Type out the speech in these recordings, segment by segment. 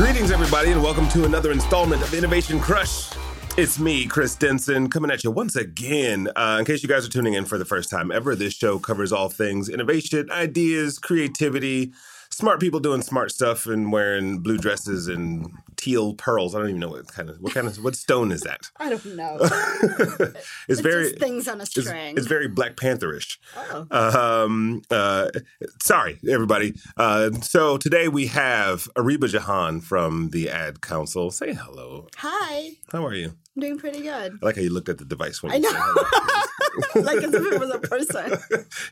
Greetings, everybody, and welcome to another installment of Innovation Crush. It's me, Chris Denson, coming at you once again. Uh, in case you guys are tuning in for the first time ever, this show covers all things innovation, ideas, creativity, smart people doing smart stuff and wearing blue dresses and teal pearls. I don't even know what kind of what kind of what stone is that. I don't know. it's, It's very things on a string. it's very Black Pantherish. Oh. Um, uh, sorry, everybody. Uh, so today we have Ariba Jahan from the Ad Council. Say hello. Hi, How are you? I'm doing pretty good. I like how you looked at the device when I know. like as if it was a person.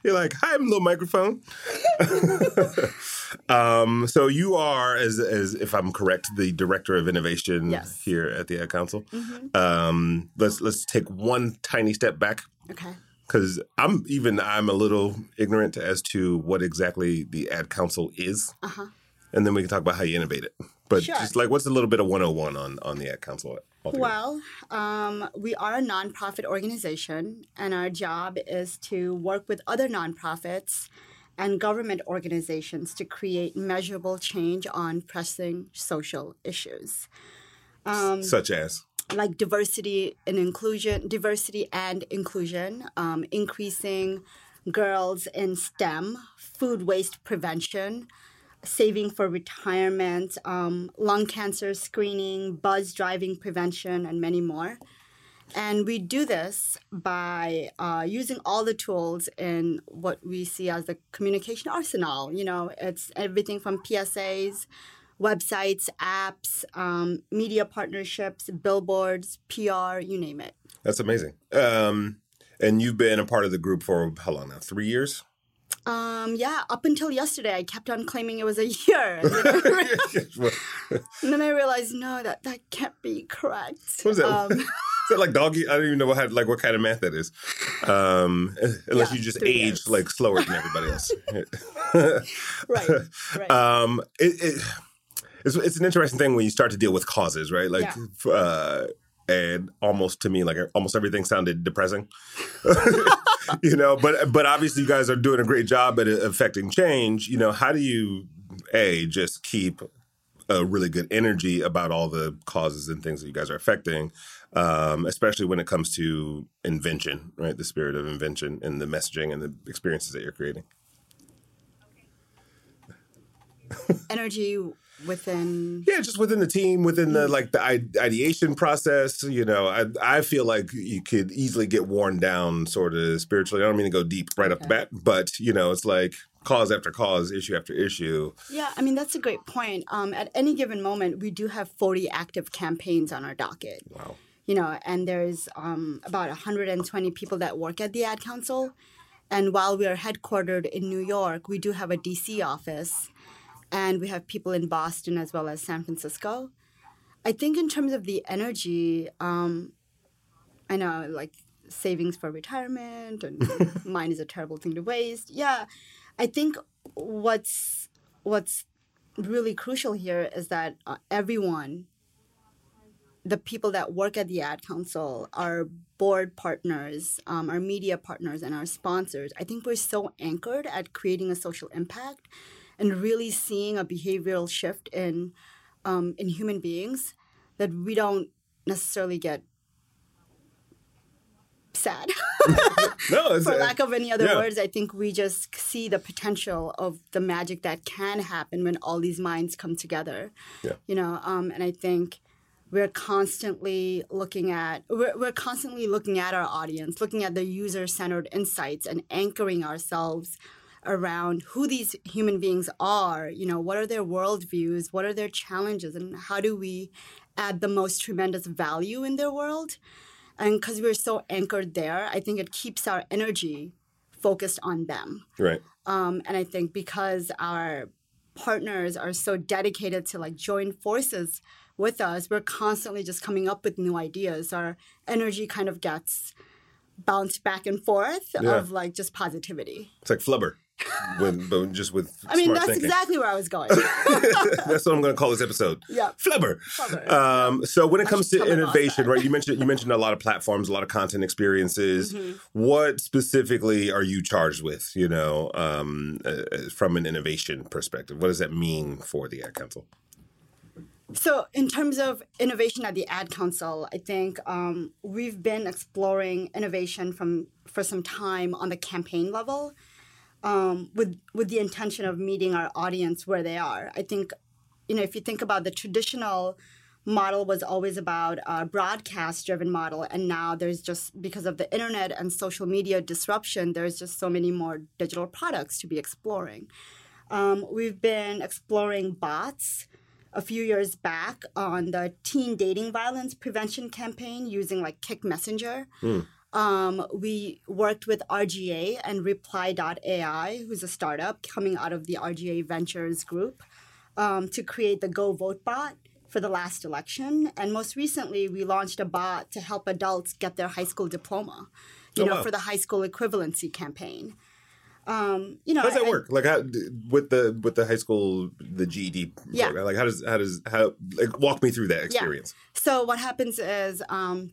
You're like, hi, I'm a little microphone. um, so you are, as as if I'm correct, the director of innovation Yes. here at the Ad Council. Mhm. Um, let's let's take one tiny step back Okay. because I'm even I'm a little ignorant as to what exactly the Ad Council is, Uh huh. and then we can talk about how you innovate it. But Sure. just like, what's a little bit of 101 on on the Ad Council? altogether? Well, um, we are a nonprofit organization, and our job is to work with other nonprofits and government organizations to create measurable change on pressing social issues. Um, such as like diversity and inclusion, diversity and inclusion, um, increasing girls in STEM, food waste prevention, saving for retirement, um, lung cancer screening, buzz driving prevention, and many more. And we do this by uh, using all the tools in what we see as the communication arsenal. You know, it's everything from PSAs, websites, apps, um, media partnerships, billboards, PR, you name it. that's amazing. Um, and you've been a part of the group for how long now? Three years. Um, yeah, up until yesterday, I kept on claiming it was a year. And then I, and then I realized, no, that, that can't be correct. is that? Um, that like doggy? I don't even know what like what kind of math that is. Um, unless Yeah, you just age years. like slower than everybody else. right, right. um, it, it, it's it's an interesting thing when you start to deal with causes, right? Like, Yeah. uh, and almost to me, like almost everything sounded depressing. you know, but but obviously you guys are doing a great job at affecting change. You know, how do you a just keep a really good energy about all the causes and things that you guys are affecting, um, especially when it comes to invention, right? The spirit of invention and the messaging and the experiences that you're creating. Energy within. Yeah, just within the team, within the like the ideation process. You know, I I feel like you could easily get worn down, sort of spiritually. I don't mean to go deep right off the bat, but you know, it's like cause after cause, issue after issue. Yeah, I mean, that's a great point. Um, at any given moment, we do have 40 active campaigns on our docket. Wow. you know, and there's um, about 120 people that work at the ad council. And while we are headquartered in New York, we do have a DC office, and we have people in Boston as well as San Francisco. I think in terms of the energy, um, I know like savings for retirement and mine is a terrible thing to waste. Yeah, I think what's what's really crucial here is that uh, everyone the people that work at the ad council, our board partners, um, our media partners, and our sponsors, I think we're so anchored at creating a social impact and really seeing a behavioral shift in um, in human beings that we don't necessarily get sad. No, For lack of any other yeah. words, I think we just see the potential of the magic that can happen when all these minds come together. Yeah. You know, um, and I think we're constantly looking at we're, we're constantly looking at our audience, looking at the user-centered insights and anchoring ourselves around who these human beings are. You know, what are their worldviews, what are their challenges, and how do we add the most tremendous value in their world? And because we're so anchored there, I think it keeps our energy focused on them. right. Um, and I think because our partners are so dedicated to like join forces with us, we're constantly just coming up with new ideas. Our energy kind of gets bounced back and forth Yeah. of like just positivity. It's like flubber, when, but just with I mean, that's thinking. exactly where I was going. That's what I'm going to call this episode. yeah. Flubber. Flubber. Um, so when it I comes to tell my boss innovation, right? You mentioned you mentioned a lot of platforms, a lot of content experiences. Mm-hmm. What specifically are you charged with? You know, um, uh, from an innovation perspective, what does that mean for the Ad Council? So, in terms of innovation at the Ad Council, I think um, we've been exploring innovation from for some time on the campaign level, um, with with the intention of meeting our audience where they are. I think, you know, if you think about the traditional model was always about a broadcast driven model and now there's just because of the internet and social media disruption there's just so many more digital products to be exploring um, we've been exploring bots a few years back on the teen dating violence prevention campaign using like Kik Messenger. Mm. Um, we worked with R/GA and Reply.ai, who's a startup coming out of the R/GA Ventures group, um, to create the Go Vote bot for the last election. And most recently, we launched a bot to help adults get their high school diploma, you oh, know, wow. for the high school equivalency campaign. Um, you know, how does that I, work? Like how with the with the high school the GED yeah. program? Like how does how does how like walk me through that experience? Yeah. So what happens is um,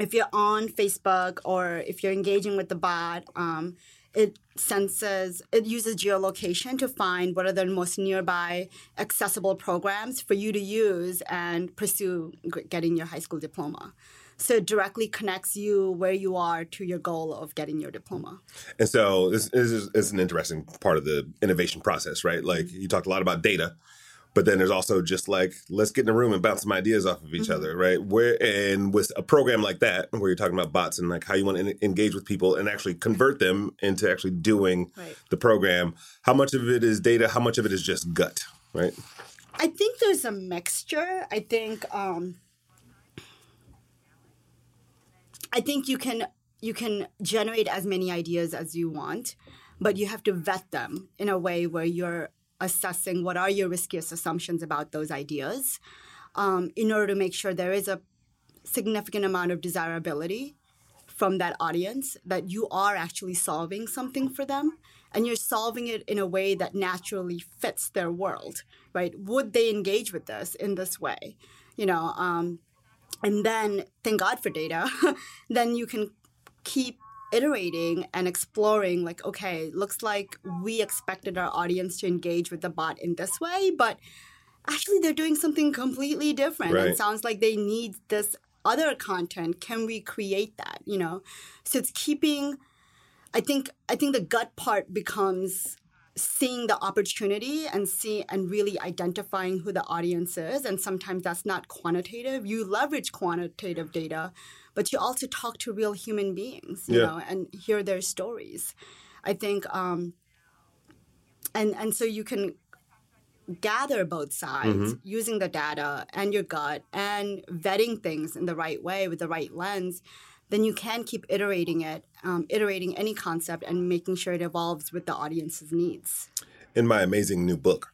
if you're on Facebook or if you're engaging with the bot, um, it senses it uses geolocation to find what are the most nearby accessible programs for you to use and pursue getting your high school diploma so it directly connects you where you are to your goal of getting your diploma. And so this, this is, is, an interesting part of the innovation process, right? Like you talked a lot about data, but then there's also just like let's get in a room and bounce some ideas off of each mm-hmm. other, right? Where and with a program like that, where you're talking about bots and like how you want to engage with people and actually convert them into actually doing right. the program, how much of it is data? How much of it is just gut, right? I think there's a mixture. I think. Um, I think you can you can generate as many ideas as you want, but you have to vet them in a way where you're assessing what are your riskiest assumptions about those ideas um, in order to make sure there is a significant amount of desirability from that audience that you are actually solving something for them and you're solving it in a way that naturally fits their world right? Would they engage with this in this way? You know um, and then thank god for data then you can keep iterating and exploring like okay looks like we expected our audience to engage with the bot in this way but actually they're doing something completely different. Right. it sounds like they need this other content. Can we create that you know? So it's keeping i think i think the gut part becomes seeing the opportunity and see and really identifying who the audience is and sometimes that's not quantitative you leverage quantitative data but you also talk to real human beings you yeah. know and hear their stories i think um and and so you can gather both sides mm-hmm. using the data and your gut and vetting things in the right way with the right lens then you can keep iterating it, um, iterating any concept and making sure it evolves with the audience's needs. In my amazing new book,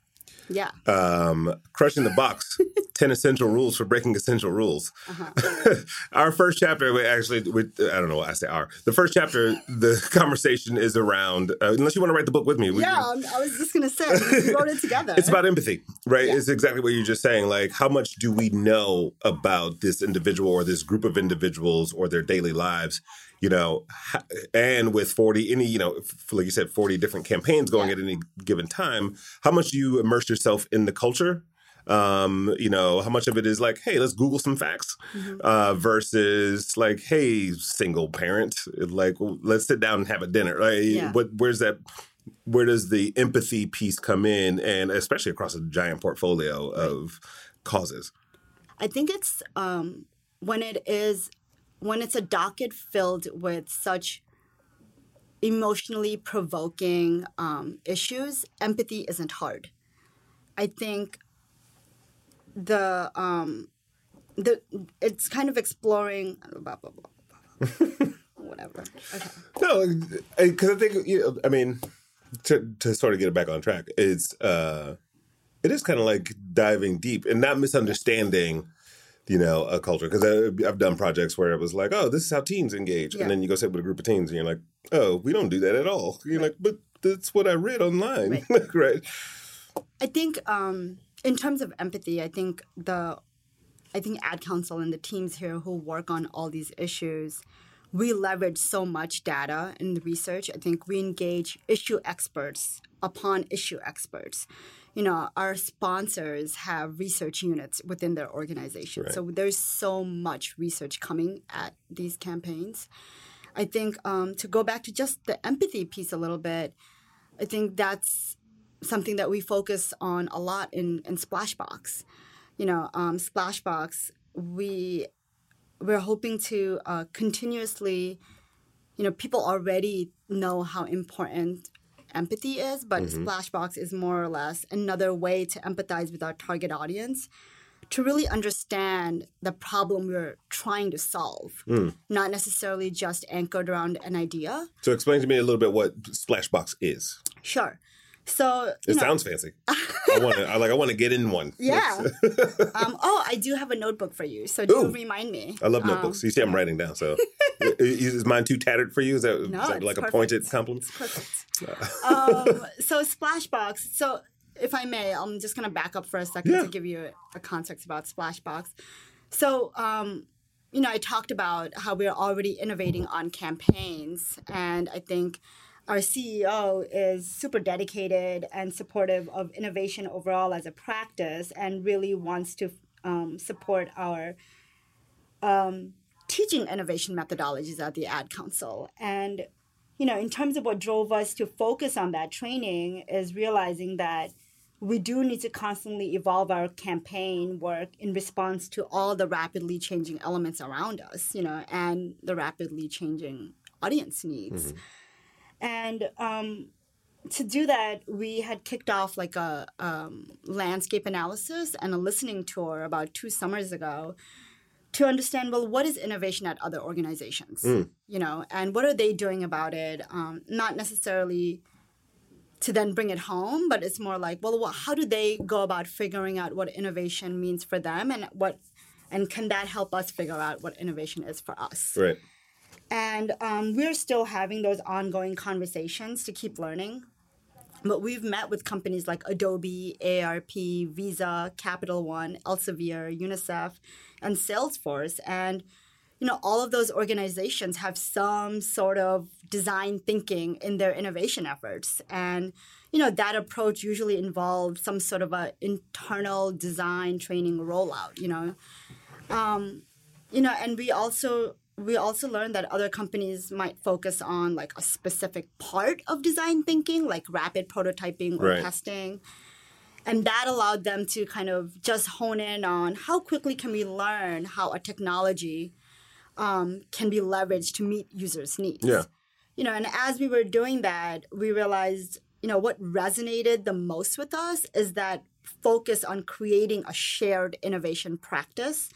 yeah. Um, crushing the box. 10 essential rules for breaking essential rules. Uh-huh. our first chapter, we actually, we, I don't know what I say our. The first chapter, the conversation is around, uh, unless you want to write the book with me. We, yeah, I was just going to say, we wrote it together. It's about empathy, right? Yeah. It's exactly what you're just saying. Like, how much do we know about this individual or this group of individuals or their daily lives? You know, and with 40, any, you know, like you said, 40 different campaigns going yeah. at any given time, how much do you immerse yourself in the culture? Um, you know, how much of it is like, hey, let's Google some facts mm-hmm. uh, versus like, hey, single parent, like, let's sit down and have a dinner. Like, yeah. what, where's that? Where does the empathy piece come in? And especially across a giant portfolio of causes? I think it's um, when it is when it's a docket filled with such emotionally provoking um, issues, empathy isn't hard. I think the um, the it's kind of exploring blah blah blah, blah. blah. whatever. Okay. No, because I think you know, I mean to to sort of get it back on track, it's uh, it is kind of like diving deep and not misunderstanding you know, a culture. Because I've done projects where it was like, oh, this is how teens engage. Yeah. And then you go sit with a group of teens and you're like, oh, we don't do that at all. You're right. like, but that's what I read online. Right. right. I think um, in terms of empathy, I think the I think Ad Council and the teams here who work on all these issues, we leverage so much data in the research. I think we engage issue experts upon issue experts. You know, our sponsors have research units within their organization. Right. So there's so much research coming at these campaigns. I think um, to go back to just the empathy piece a little bit, I think that's something that we focus on a lot in, in Splashbox. You know, um, Splashbox, we we're hoping to uh, continuously, you know, people already know how important empathy is, but mm-hmm. Splashbox is more or less another way to empathize with our target audience to really understand the problem we're trying to solve, mm. not necessarily just anchored around an idea. So explain to me a little bit what Splashbox is. Sure. So, It know, sounds fancy. I want to. I like. I want to get in one. yeah. um, oh, I do have a notebook for you, so do Ooh. remind me. I love Um, notebooks. you see, I'm writing down. So, is is mine too tattered for you? Is that, is No, that it's like a perfect. pointed compliment? Perfect. um, so Splashbox. So if I may, I'm just gonna back up for a second Yeah. to give you a, a context about Splashbox. So um, you know, I talked about how we're already innovating on campaigns, and I think our CEO is super dedicated and supportive of innovation overall as a practice, and really wants to um, support our um, teaching innovation methodologies at the Ad Council. And you know, in terms of what drove us to focus on that training is realizing that we do need to constantly evolve our campaign work in response to all the rapidly changing elements around us, you know, and the rapidly changing audience needs. And um, to do that, we had kicked off like a um, landscape analysis and a listening tour about two summers ago to understand well what is innovation at other organizations? You know and what are they doing about it? Um, not necessarily to then bring it home but it's more like well what, how do they go about figuring out what innovation means for them and what and can that help us figure out what innovation is for us? Right. And um, we're still having those ongoing conversations to keep learning. But we've met with companies like Adobe, AARP, Visa, Capital One, Elsevier, UNICEF, and Salesforce. And you know, all of those organizations have some sort of design thinking in their innovation efforts. And you know, that approach usually involves some sort of a internal design training rollout, you know Um, you know and we also we also learned that other companies might focus on like a specific part of design thinking like rapid prototyping or Right. testing and that allowed them to kind of just hone in on how quickly can we learn how a technology um, can be leveraged to meet users needs Yeah. you know and as we were doing that we realized you know what resonated the most with us is that focus on creating a shared innovation practice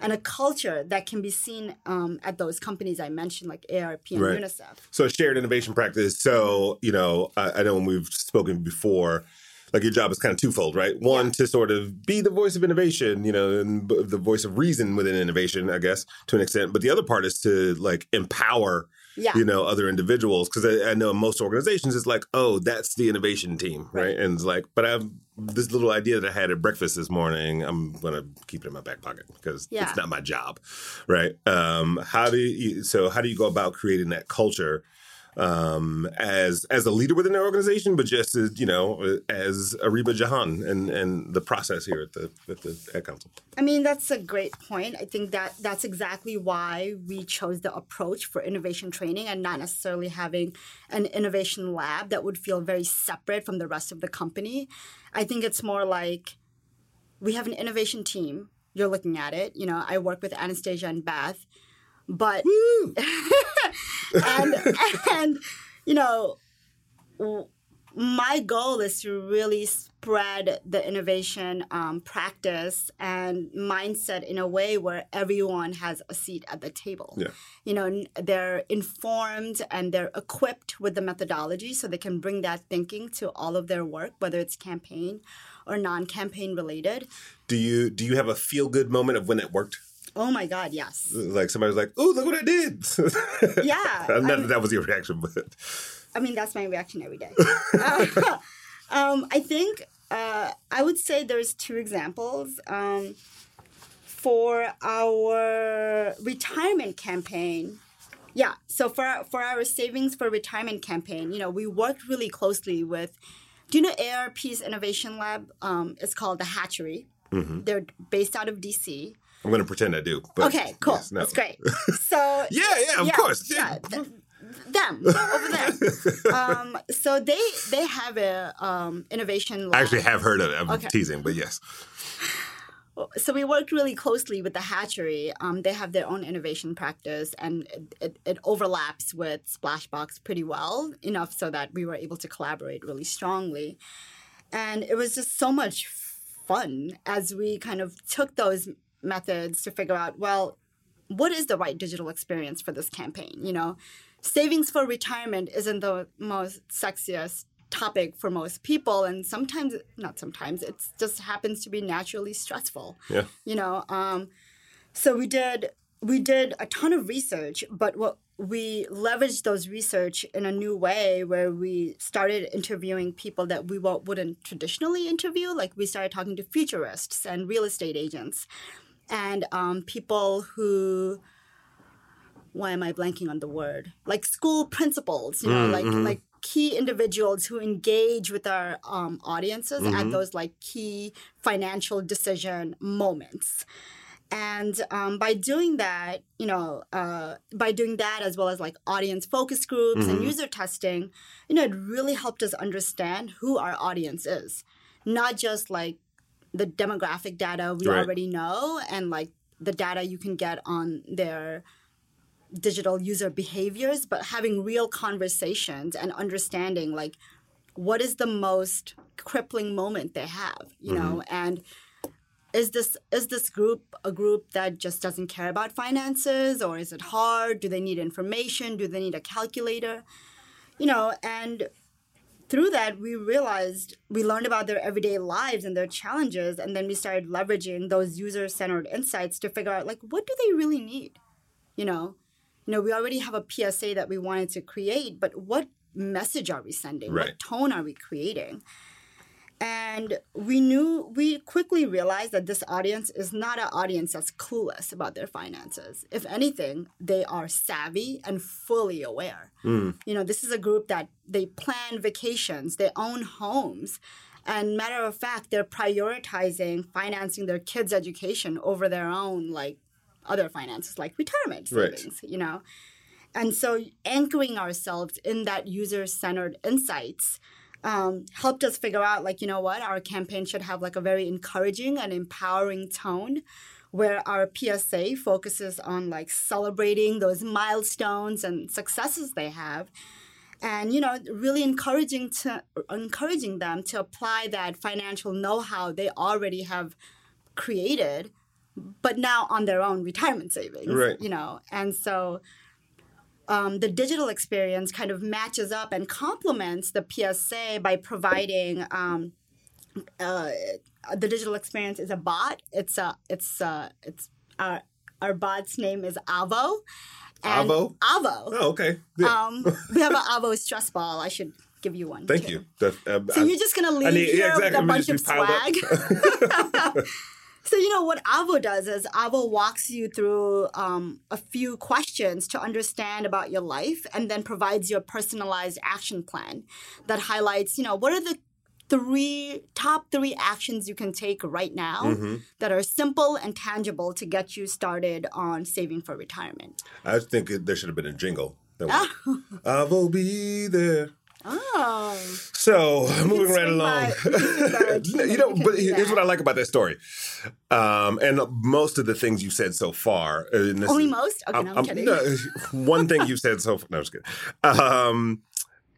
and a culture that can be seen um, at those companies i mentioned like AARP and Right. unicef So shared innovation practice. So you know, I, I know when we've spoken before, like your job is kind of twofold, right? One to sort of be the voice of innovation, you know, and b- the voice of reason within innovation, I guess, to an extent. But the other part is to like empower, yeah you know, other individuals because I, I know most organizations it's like, oh, that's the innovation team, right? Right. And it's like, but I have this little idea that I had at breakfast this morning. I'm gonna keep it in my back pocket because Yeah. it's not my job, right? Um, how do you? So how do you go about creating that culture? Um, as as a leader within the organization, but just as you know, as Ariba Jahan and and the process here at the at the Ad Council. I mean, that's a great point. I think that that's exactly why we chose the approach for innovation training and not necessarily having an innovation lab that would feel very separate from the rest of the company. I think it's more like we have an innovation team. You're looking at it. You know, I work with Anastasia and Beth, but and and you know my goal is to really spread the innovation um, practice and mindset in a way where everyone has a seat at the table. Yeah. You know, they're informed and they're equipped with the methodology so they can bring that thinking to all of their work, whether it's campaign or non-campaign related. Do you do you have a feel good moment of when it worked? Oh my God, yes. Like somebody's like, "Oh, look what I did!" Yeah, not that that was your reaction, but I mean, that's my reaction every day. Uh, um, I think uh, I would say there's two examples. Um, for our retirement campaign, Yeah. So for our, for our savings for retirement campaign, you know, we worked really closely with. Do you know AARP's innovation lab? Um, it's called the Hatchery. Mm-hmm. They're based out of DC. I'm going to pretend I do. But Okay, cool. yes, no. That's great. So Yeah, yeah, of course. Yeah. th- them over there. um, so they they have a um, innovation. Lab. I actually have heard of it. I'm Okay. teasing, but yes. so we worked really closely with the hatchery um, they have their own innovation practice and it, it, it overlaps with splashbox pretty well enough so that we were able to collaborate really strongly and it was just so much fun as we kind of took those methods to figure out well what is the right digital experience for this campaign you know? Savings for retirement isn't the most sexiest topic for most people and sometimes not sometimes it just happens to be naturally stressful Yeah. you know? Um, so we did we did a ton of research but what we leveraged those research in a new way where we started interviewing people that we wouldn't traditionally interview like we started talking to futurists and real estate agents and um, people who why am I blanking on the word? Like school principals, you know, like like key individuals who engage with our um, audiences at those like key financial decision moments. And um, by doing that, you know, uh, by doing that as well as like audience focus groups and user testing, you know, it really helped us understand who our audience is, not just like the demographic data we Right. already know and like the data you can get on their digital user behaviors, but having real conversations and understanding like what is the most crippling moment they have, you know, mm-hmm. and is this is this group a group that just doesn't care about finances or is it hard? Do they need information? Do they need a calculator? You know, and through that we realized we learned about their everyday lives and their challenges and then we started leveraging those user-centered insights to figure out like what do they really need? You know? You know we already have a psa that we wanted to create but what message are we sending? Right. what tone are we creating and we knew we quickly realized that this audience is not an audience that's clueless about their finances. If anything they are savvy and fully aware. Hmm. You know this is a group that they plan vacations they own homes and matter of fact they're prioritizing financing their kids education over their own like other finances like retirement Right. savings you know? And so anchoring ourselves in that user-centered insights um, helped us figure out like you know what our campaign should have like a very encouraging and empowering tone where our psa focuses on like celebrating those milestones and successes they have and you know really encouraging to encouraging them to apply that financial know-how they already have created but now on their own retirement savings Right. you know and so um, the digital experience kind of matches up and complements the PSA by providing um, uh, the digital experience is a bot. It's a it's a it's our our bot's name is Avo. And Avo? Avo. Oh, okay. Yeah. Um, we have an Avo stress ball. I should give you one. Thank too. you. That, uh, So I- you're just gonna leave need- here yeah, exactly. with a I'm bunch of just be piled up. swag. so you know what Avo does is Avo walks you through um, a few questions to understand about your life, and then provides you a personalized action plan that highlights, you know, what are the three top three actions you can take right now Mm-hmm. that are simple and tangible to get you started on saving for retirement. I think there should have been a jingle. That went, I will be there. Oh, So moving right along, you can swing by a team you know, but here's what I like about that story, um, and most of the things you said so far. uh, only is- most? Okay, no, I'm, kidding. no, one thing you said so far. No, I'm just kidding. Um,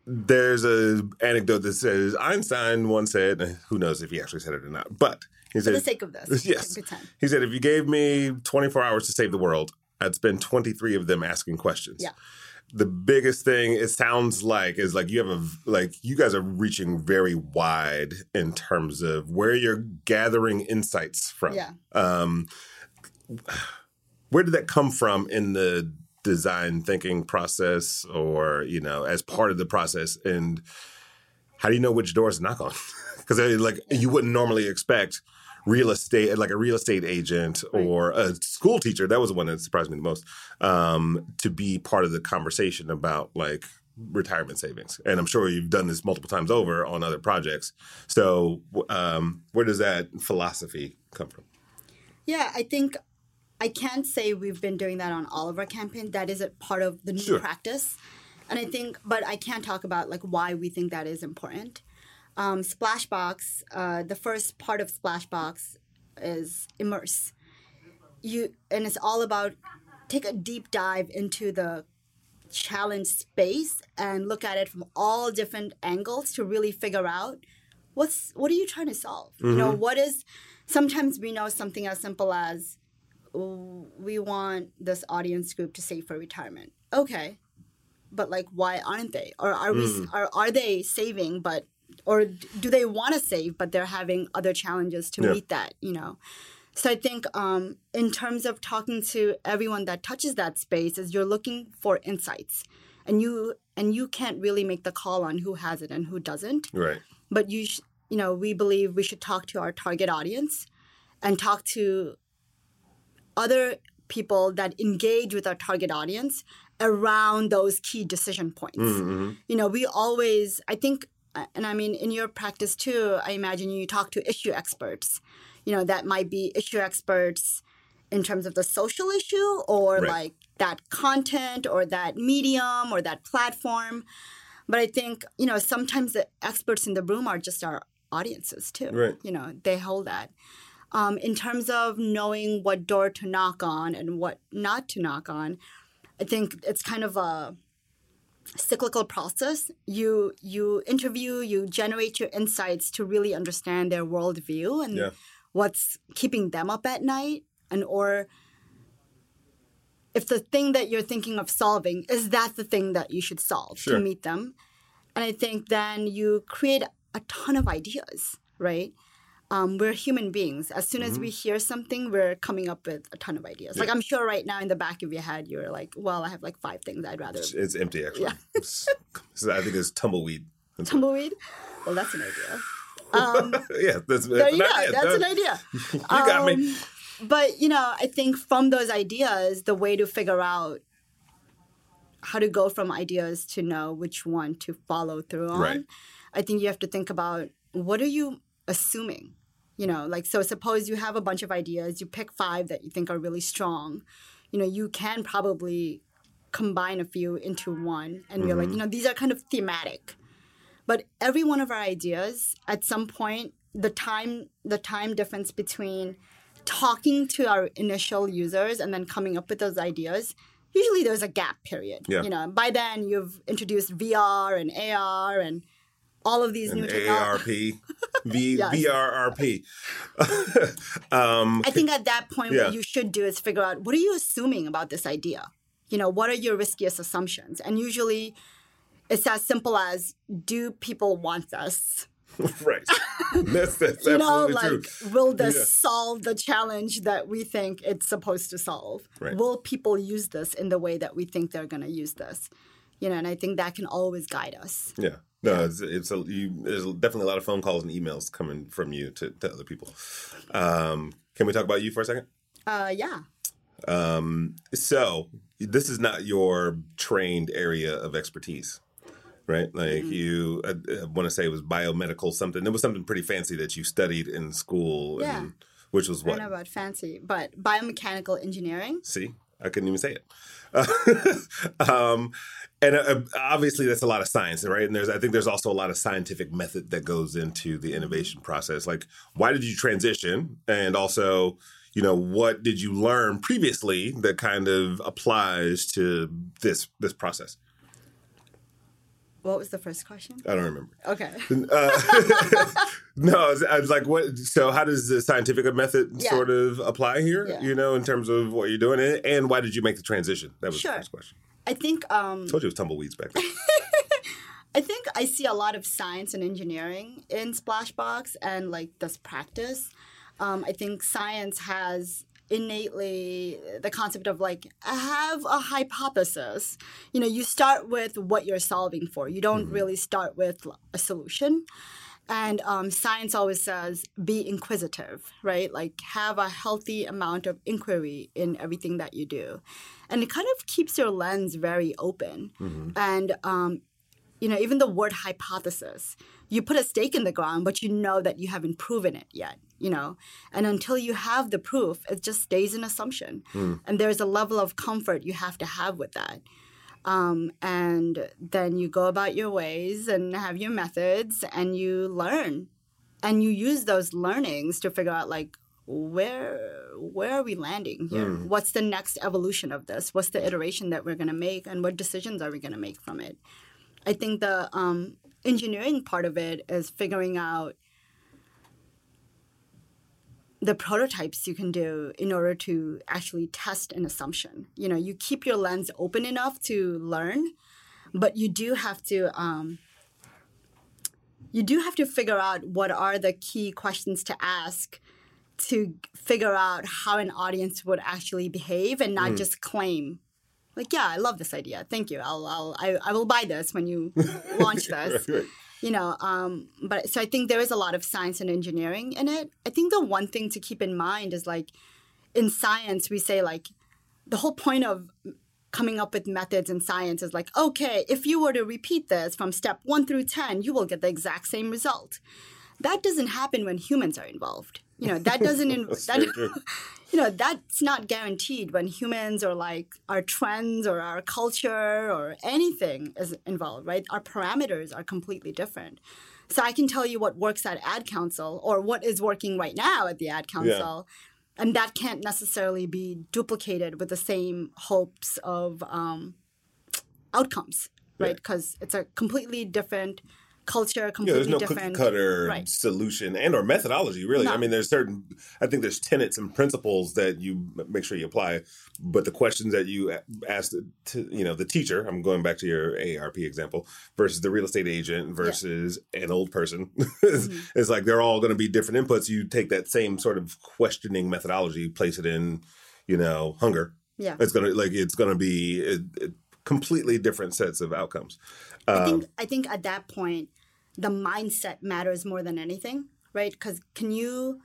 there's a anecdote that says Einstein once said, who knows if he actually said it or not, but he said, For the sake of this, Yes. he said, if you gave me 24 hours to save the world, I'd spend 23 of them asking questions. Yeah. The biggest thing it sounds like is like you have a like you guys are reaching very wide in terms of where you're gathering insights from. Yeah. Um, where did that come from in the design thinking process, or you know, as part of the process? And how do you know which doors to knock on? Because like you wouldn't normally expect real estate, like a real estate agent Right. or a school teacher. That was the one that surprised me the most. Um, to be part of the conversation about like retirement savings, and I'm sure you've done this multiple times over on other projects. So, um, where does that philosophy come from? Yeah, I think I can't say we've been doing that on all of our campaigns. That is a part of the new Sure. practice. And I think, but I can't talk about like why we think that is important. Um, Splashbox, uh, the first part of Splashbox is immerse. You and it's all about take a deep dive into the challenge space and look at it from all different angles to really figure out what's what are you trying to solve? You know what is sometimes we know something as simple as "Oh, we want this audience group to save for retirement. Okay but like why aren't they? Or are we are, are they saving but or do they want to save but they're having other challenges to Yeah. meet that you know so I think um, in terms of talking to everyone that touches that space, is you're looking for insights, and you and you can't really make the call on who has it and who doesn't. Right. But you, sh- you know, we believe we should talk to our target audience, and talk to other people that engage with our target audience around those key decision points Mm-hmm. you know, we always, I think, and I mean, in your practice too, I imagine you talk to issue experts. You know, that might be issue experts in terms of the social issue or Right. like that content or that medium or that platform. But I think, you know, sometimes the experts in the room are just our audiences too. Right. You know, they hold that. Um, in terms of knowing what door to knock on and what not to knock on, I think it's kind of a cyclical process. You you interview, you generate your insights to really understand their worldview and Yeah. what's keeping them up at night, and or if the thing that you're thinking of solving is that the thing that you should solve Sure. to meet them. And I think then you create a ton of ideas, right? Um, we're human beings. As soon as we hear something, we're coming up with a ton of ideas. Like I'm sure right now in the back of your head, you're like, "Well, I have like five things I'd rather It's, it's empty actually. Yeah. I think it's tumbleweed. That's- tumbleweed." Well, that's an idea. Um, yeah, that's, there you an go. idea. That's an idea. You got me. Um, But you know, I think from those ideas, the way to figure out how to go from ideas to know which one to follow through on, Right. I think you have to think about what are you assuming. You know, like so. Suppose you have a bunch of ideas, you pick five that you think are really strong. You know, you can probably combine a few into one, and you're like, mm-hmm. you know, these are kind of thematic. But every one of our ideas, at some point, the time the time difference between talking to our initial users and then coming up with those ideas, usually there's a gap period. Yeah. You know, by then you've introduced VR and AR and all of these And new. AARP, v, Yes. VRRP. um, I think at that point, Yeah. what you should do is figure out what are you assuming about this idea? You know, what are your riskiest assumptions? And usually it's as simple as do people want this? right. That's that's you know, like, true. will this Yeah. solve the challenge that we think it's supposed to solve? Right. Will people use this in the way that we think they're going to use this? You know, and I think that can always guide us. Yeah. No, it's, it's a, you, there's definitely a lot of phone calls and emails coming from you to, to other people. Um, can we talk about you for a second? Uh, yeah. Um, so this is not your trained area of expertise, right? Like Mm-hmm. you, I, I want to say it was biomedical something. It was something pretty fancy that you studied in school, Yeah. and, which was what? I don't know about fancy, but biomechanical engineering. See, I couldn't even say it. um, and uh, obviously, that's a lot of science, right? And there's, I think, there's also a lot of scientific method that goes into the innovation process. Like, why did you transition? And also, you know, what did you learn previously that kind of applies to this this process? What was the first question? I don't remember. Okay. Uh, no, I was, I was like, what? So, how does the scientific method Yeah. sort of apply here? Yeah. You know, in terms of what you're doing, and, and why did you make the transition? That was Sure. the first question. I think um, told you it was tumbleweeds back then. I think I see a lot of science and engineering in Splashbox and like this practice. Um, I think science has innately the concept of like have a hypothesis. You know, you start with what you're solving for. You don't really start with a solution. And um, science always says be inquisitive, right? Like have a healthy amount of inquiry in everything that you do. And it kind of keeps your lens very open. And, um, you know, even the word hypothesis, you put a stake in the ground, but you know that you haven't proven it yet, you know? And until you have the proof, it just stays an assumption. And there's a level of comfort you have to have with that. Um, and then you go about your ways and have your methods and you learn. And you use those learnings to figure out like where where are we landing here? What's the next evolution of this? What's the iteration that we're going to make? And what decisions are we going to make from it? I think the um, engineering part of it is figuring out the prototypes you can do in order to actually test an assumption. You know, you keep your lens open enough to learn, but you do have to um, you do have to figure out what are the key questions to ask to figure out how an audience would actually behave and not just claim like yeah i love this idea. Thank you. I'll, I'll I, I will buy this when you launch this you know um, but so i think there is a lot of science and engineering in it. I think the one thing to keep in mind is like in science we say like the whole point of coming up with methods in science is like okay if you were to repeat this from step 1 through 10 you will get the exact same result. That doesn't happen when humans are involved. You know that doesn't in, That's that, true. you know that's not guaranteed when humans or like our trends or our culture or anything is involved right? Our parameters are completely different. So i can tell you what works at ad council or what is working right now at the ad council and that can't necessarily be duplicated with the same hopes of um, outcomes right? Yeah. because it's a completely different culture completely Yeah, there's no different cookie cutter Right. solution and or methodology. Really, No. I mean, there's certain. I think there's tenets and principles that you make sure you apply, but the questions that you ask to, you know, the teacher. I'm going back to your AARP example versus the real estate agent versus an old person. it's, Mm-hmm. it's like they're all going to be different inputs. You take that same sort of questioning methodology, place it in, you know, hunger. yeah It's gonna like it's gonna be uh uh completely different sets of outcomes. I Um, think I think at that point, the mindset matters more than anything, right? Because can you?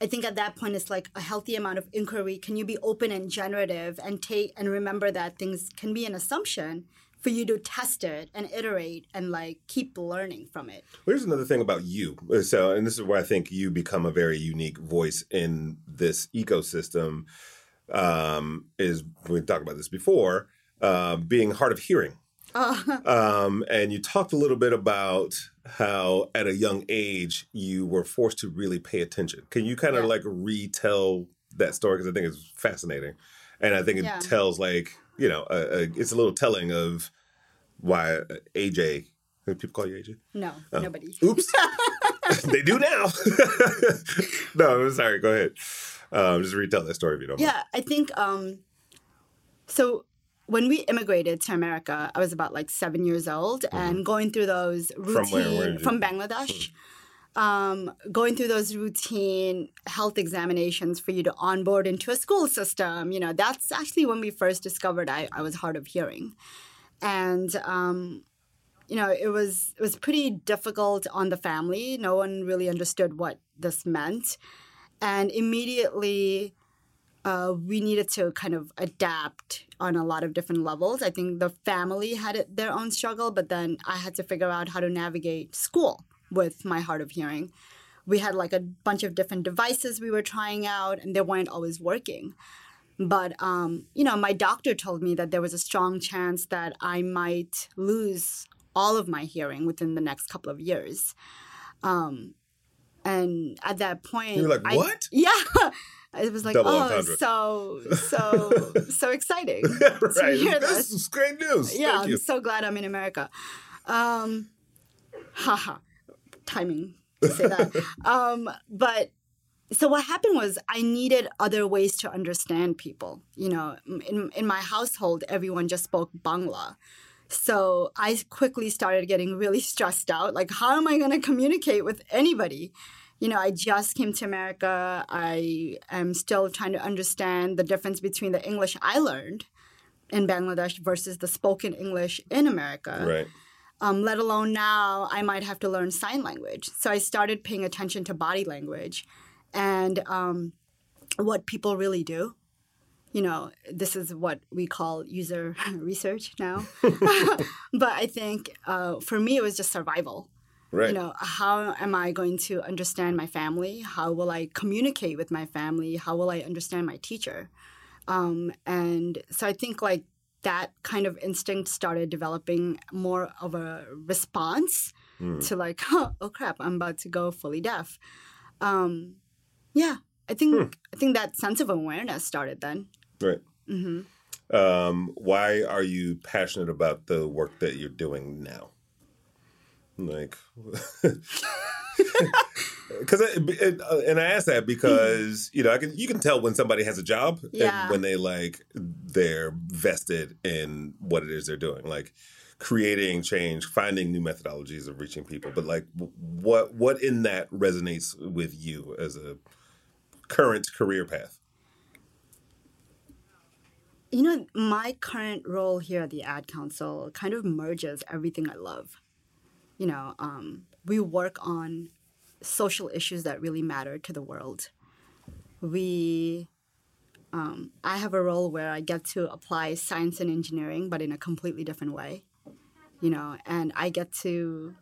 I think at that point it's like a healthy amount of inquiry. Can you be open and generative and take and remember that things can be an assumption for you to test it and iterate and like keep learning from it. Well, Here's another thing about you. So, and this is where I think you become a very unique voice in this ecosystem. Um, is we talked about this before, uh, being hard of hearing. Um, and you talked a little bit about how at a young age you were forced to really pay attention. Can you kind of Yeah. like retell that story? Because I think it's fascinating. And I think it Yeah. tells like, you know, a, a, it's a little telling of why uh, AJ, people call you AJ? No, Oh. nobody. Oops. they do now. no, I'm sorry. Go ahead. Um, just retell that story if you don't mind. Yeah, I think um so when we immigrated to America, I was about like seven years old and going through those routine Mm-hmm. From where? Where from Bangladesh. Um, going through those routine health examinations for you to onboard into a school system, you know, that's actually when we first discovered I, I was hard of hearing. And um, you know, it was it was pretty difficult on the family. No one really understood what this meant. And immediately uh, we needed to kind of adapt on a lot of different levels. I think the family had their own struggle, but then I had to figure out how to navigate school with my hard of hearing. We had like a bunch of different devices we were trying out, and they weren't always working. But um, you know, my doctor told me that there was a strong chance that I might lose all of my hearing within the next couple of years. Um, and at that point, You were like, I- "What?" yeah, it was like, Double oh, entendre. so so so exciting. right. hear This this. is great news. Yeah, I'm so glad I'm in America. Um, haha, timing to say that. um, but so what happened was I needed other ways to understand people. You know, in in my household, everyone just spoke Bangla. So I quickly started getting really stressed out. Like, how am I going to communicate with anybody? You know, I just came to America. I am still trying to understand the difference between the English I learned in Bangladesh versus the spoken English in America. Right. Um, let alone now, I might have to learn sign language. So I started paying attention to body language and um, what people really do. You know, this is what we call user research now. but I think uh, for me, it was just survival. Right. You know, how am I going to understand my family? How will I communicate with my family? How will I understand my teacher? Um, and so I think like that kind of instinct started developing more of a response to like, oh, oh crap, I'm about to go fully deaf. Um, yeah, I think I think that sense of awareness started then. Right. hmm Um, why are you passionate about the work that you're doing now? Like, because and I ask that because you know I can you can tell when somebody has a job Yeah. and when they like they're vested in what it is they're doing, like creating change, finding new methodologies of reaching people. But like, what what in that resonates with you as a current career path? You know, my current role here at the Ad Council kind of merges everything I love. You know, um, we work on social issues that really matter to the world. We, um, I have a role where I get to apply science and engineering, but in a completely different way. You know, and I get to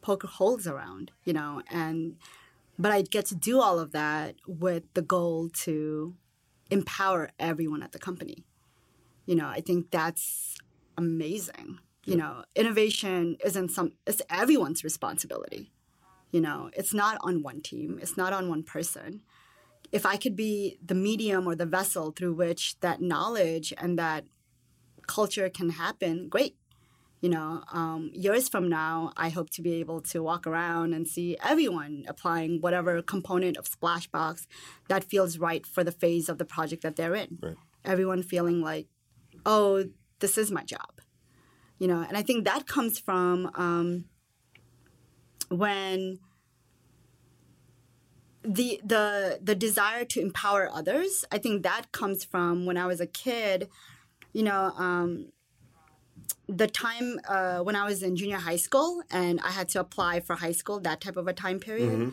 poke holes around. You know, and but I get to do all of that with the goal to empower everyone at the company. You know, I think that's amazing. You know, innovation isn't some it's everyone's responsibility. You know, it's not on one team, it's not on one person. If I could be the medium or the vessel through which that knowledge and that culture can happen, great. You know, um, years from now, I hope to be able to walk around and see everyone applying whatever component of Splashbox that feels right for the phase of the project that they're in. Right. Everyone feeling like, oh, this is my job. You know, and I think that comes from um, when the the the desire to empower others. I think that comes from when I was a kid. You know, um, the time uh, when I was in junior high school and I had to apply for high school, that type of a time period.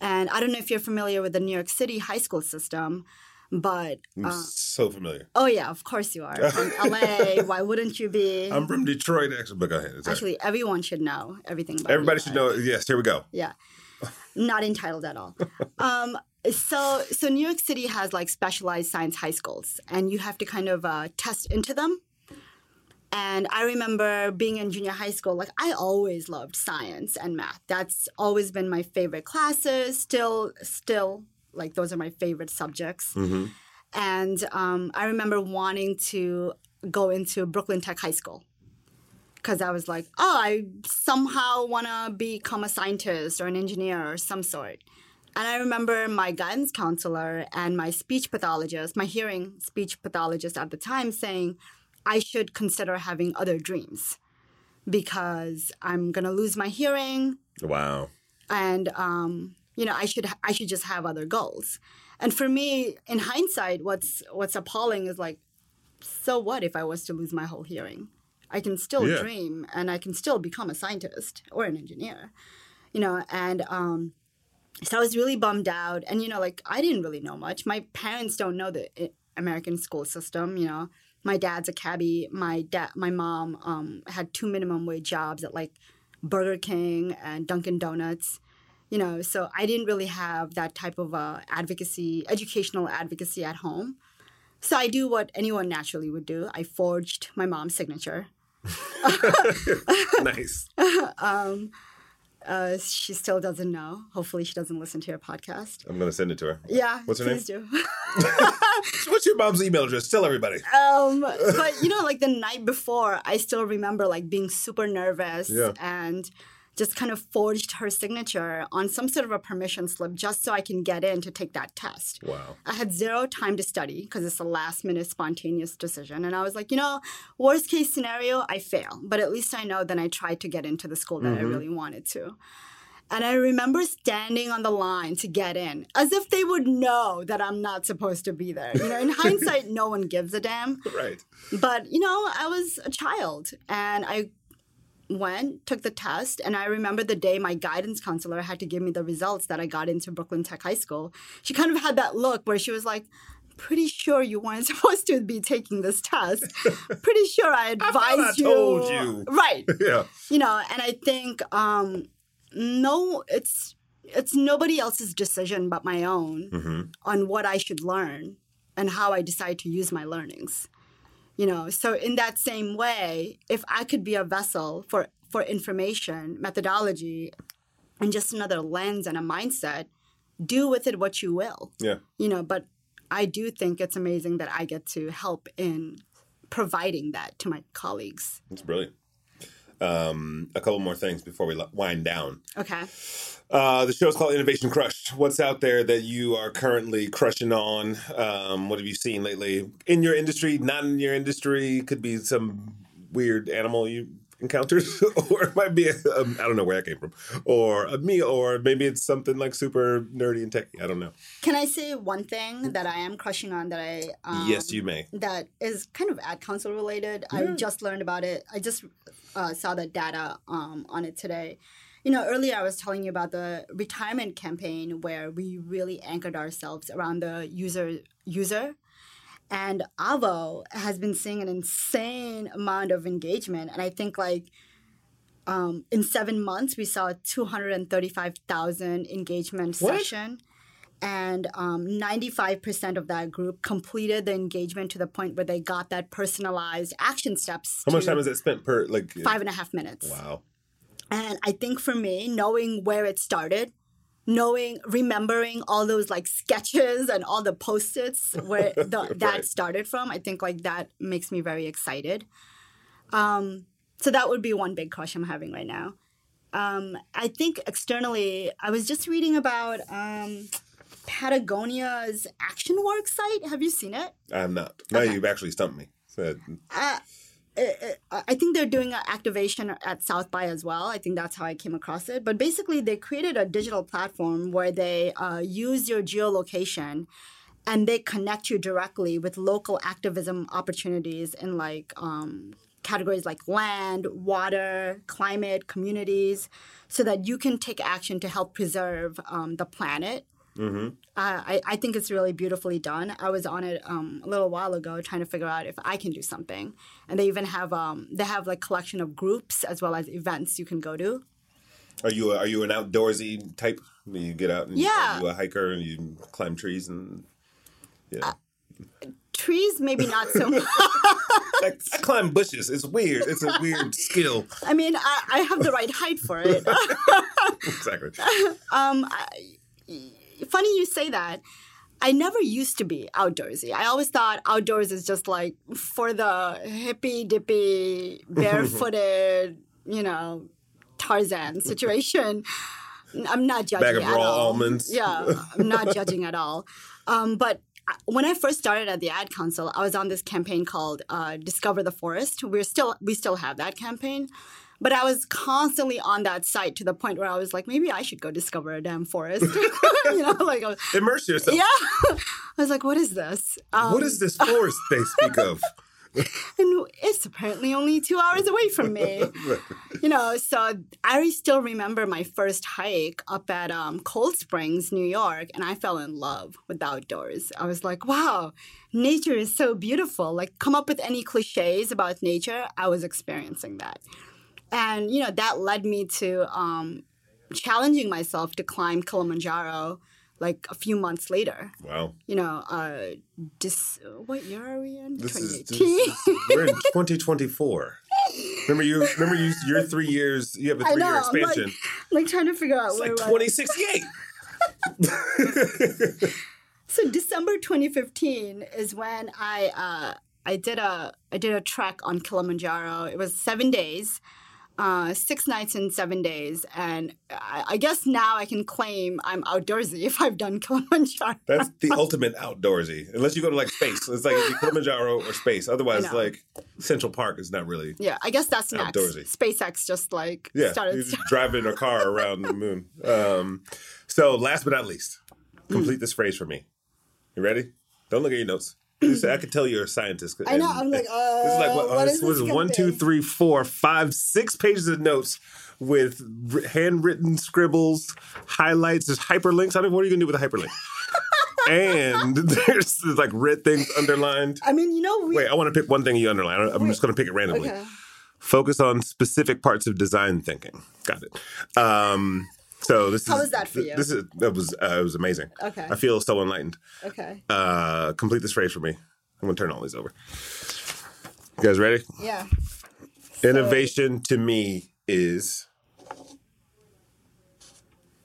And I don't know if you're familiar with the New York City high school system, but I'm uh, so familiar. oh yeah, of course you are from LA. Why wouldn't you be? I'm from Detroit, actually. But go ahead. Right. Actually, everyone should know everything about. Everybody should know. Yes, here we go. Yeah, not entitled at all. Um, so, so New York City has like specialized science high schools, and you have to kind of uh, test into them. And I remember being in junior high school, like I always loved science and math. That's always been my favorite classes. Still, still, like those are my favorite subjects. Mm-hmm. And um, I remember wanting to go into Brooklyn Tech High School because I was like, oh, I somehow want to become a scientist or an engineer or some sort. And I remember my guidance counselor and my speech pathologist, my hearing speech pathologist at the time, saying, I should consider having other dreams because I'm to lose my hearing Wow. and um, you know I should I should just have other goals. And for me, in hindsight, what's what's appalling is like, so what if I was to lose my whole hearing? I can still Yeah. dream and I can still become a scientist or an engineer, you know. And um, so I was really bummed out. And you know, like I didn't really know much. My parents don't know the American school system. You know, my dad's a cabbie. My dad, my mom um, had two minimum wage jobs at like Burger King and Dunkin' Donuts. You know, so I didn't really have that type of uh, advocacy, educational advocacy at home. So I do what anyone naturally would do. I forged my mom's signature. nice. Um, uh, she still doesn't know. Hopefully, she doesn't listen to your podcast. I'm gonna send it to her. Yeah, What's her please do. What's your mom's email address? Tell everybody. um, but you know, like the night before, I still remember like being super nervous Yeah. and just kind of forged her signature on some sort of a permission slip just so I can get in to take that test. Wow. I had zero time to study because it's a last minute spontaneous decision. And I was like, you know, worst case scenario, I fail. But at least I know then I tried to get into the school that I mm-hmm. really wanted to. And I remember standing on the line to get in as if they would know that I'm not supposed to be there. You know, in hindsight, no one gives a damn. Right. But, you know, I was a child and I went, took the test, and I remember the day my guidance counselor had to give me the results that I got into Brooklyn Tech High School. She kind of had that look where she was like, pretty sure you weren't supposed to be taking this test. pretty sure I advised I you. told you. Right. yeah. You know, and I think um no it's it's nobody else's decision but my own hmm on what I should learn and how I decide to use my learnings. You know, so in that same way, if I could be a vessel for for information, methodology, and just another lens and a mindset, do with it what you will. Yeah. You know, but I do think it's amazing that I get to help in providing that to my colleagues. It's brilliant. Um, a couple more things before we wind down. Okay. Uh, the show is called Innovation Crush. What's out there that you are currently crushing on? Um, what have you seen lately in your industry? Not in your industry. Could be some weird animal you encountered, or it might be a, um, I don't know where that came from, or a me, or maybe it's something like super nerdy and techy. I don't know. Can I say one thing that I am crushing on that I um, yes, you may. that is kind of ad council related. I just learned about it. I just uh, saw the data um, on it today. You know, earlier I was telling you about the retirement campaign where we really anchored ourselves around the user user. And Avo has been seeing an insane amount of engagement. And I think like um, in seven months, we saw 235,000 engagement What? session. And um, 95% of that group completed the engagement to the point where they got that personalized action steps. How much time is it spent per like? Five and a half minutes. Wow. And I think for me, knowing where it started, knowing, remembering all those like sketches and all the post-its where the, that started from, I think like that makes me very excited. Um, so that would be one big crush I'm having right now. Um, I think externally, I was just reading about um, Patagonia's Action Works site. Have you seen it? I'm not. Now Okay. you've actually stumped me. So, uh, I I think they're doing an activation at South by as well. I think that's how I came across it. But basically, they created a digital platform where they uh, use your geolocation and they connect you directly with local activism opportunities in like um, categories like land, water, climate, communities, so that you can take action to help preserve um, the planet hmm uh, I, I think it's really beautifully done. I was on it um, a little while ago trying to figure out if I can do something. And they even have um, they have like collection of groups as well as events you can go to. Are you a, are you an outdoorsy type? You get out and Yeah. you a hiker and you climb trees and yeah. Trees, maybe not so much. like, I climb bushes. It's weird. It's a weird skill. I mean, I, I have the right height for it. exactly. um, I, funny you say that. I never used to be outdoorsy. I always thought outdoors is just like for the hippy dippy, barefooted, you know, Tarzan situation. I'm not judging Bag of at raw all. almonds. Yeah, I'm not judging at all. Um, but when I first started at the ad council, I was on this campaign called uh, "Discover the Forest." We're still we still have that campaign, but I was constantly on that site to the point where I was like, maybe I should go discover a damn forest. you know, like was- Immerse yourself. yeah. I was like, what is this? Um, What is this forest they speak of? And it's apparently only two hours away from me. you know, so I still remember my first hike up at um, Cold Springs, New York, and I fell in love with the outdoors. I was like, wow, nature is so beautiful. Like, come up with any cliches about nature, I was experiencing that. And, you know, that led me to um, challenging myself to climb Kilimanjaro like a few months later. Wow. You know, uh, dis- what year are we in? This is, this 2018. we're in 2024. Remember you remember you your 3 years you have a I 3 year know, I'm like- expansion. like trying to figure out it's where like we're 2068. So December 2015 is when I uh, I did a I did a trek on Kilimanjaro. It was seven days, uh, six nights and seven days, and I, I guess now I can claim I'm outdoorsy if I've done Kilimanjaro. That's the ultimate outdoorsy. Unless you go to like space. It's like Kilimanjaro or space. Otherwise like Central Park is not really yeah, I guess that's next. Outdoorsy. SpaceX just like Yeah, started. just drive in a car around the moon. Um, so, last but not least, complete Mm. this phrase for me. You ready? Don't look at your notes. This- I could tell you're a scientist. I know. I'm like, uh, This is like what, what this is was this gonna one, two, three, four, five, six pages of notes with r- handwritten scribbles, highlights, there's hyperlinks. I mean, what are you gonna do with a hyperlink? and there's like red things underlined. I mean, you know, we. Wait, I want to pick one thing you underline. I'm just going to pick it randomly. okay. Focus on specific parts of design thinking. Got it. Um, so this is How is was that for you? This is that was uh, it was amazing. Okay. I feel so enlightened. Okay. Uh, complete this phrase for me. I'm going to turn all these over. You guys ready? Yeah. Innovation to me is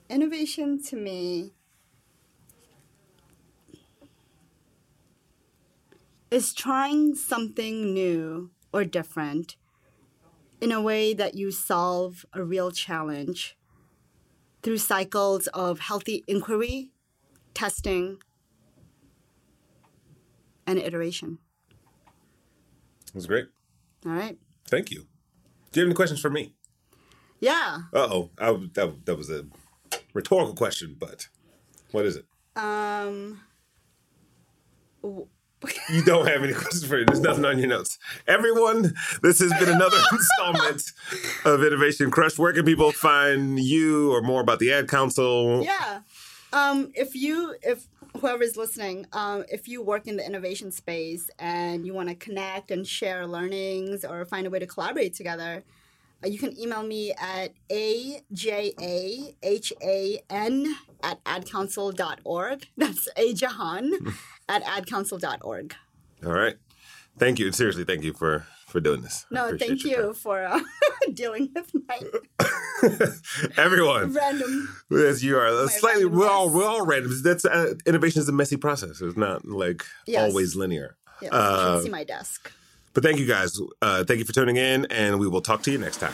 Innovation to me is trying something new or different in a way that you solve a real challenge through cycles of healthy inquiry, testing, and iteration. it was great. All right. Thank you. Do you have any questions for me? Yeah. Uh oh, that that was a rhetorical question, but what is it? Um. You don't have any questions for me. There's nothing on your notes. Everyone, this has been another installment of Innovation Crush. Where can people find you or more about the Ad Council? Yeah. Um, if you, if whoever's listening, um, if you work in the innovation space and you want to connect and share learnings or find a way to collaborate together, uh, you can email me at ajahan at adcouncil.org. That's ajahan at adcouncil.org. All right. Thank you. Seriously, thank you for for doing this. No, thank you for uh, dealing with my. Everyone, random. as you are slightly, we're all we're all random. That's uh, innovation is a messy process. It's not like Yes. always linear. Yes, you Uh, should see my desk. But thank you guys. Uh, thank you for tuning in, and we will talk to you next time.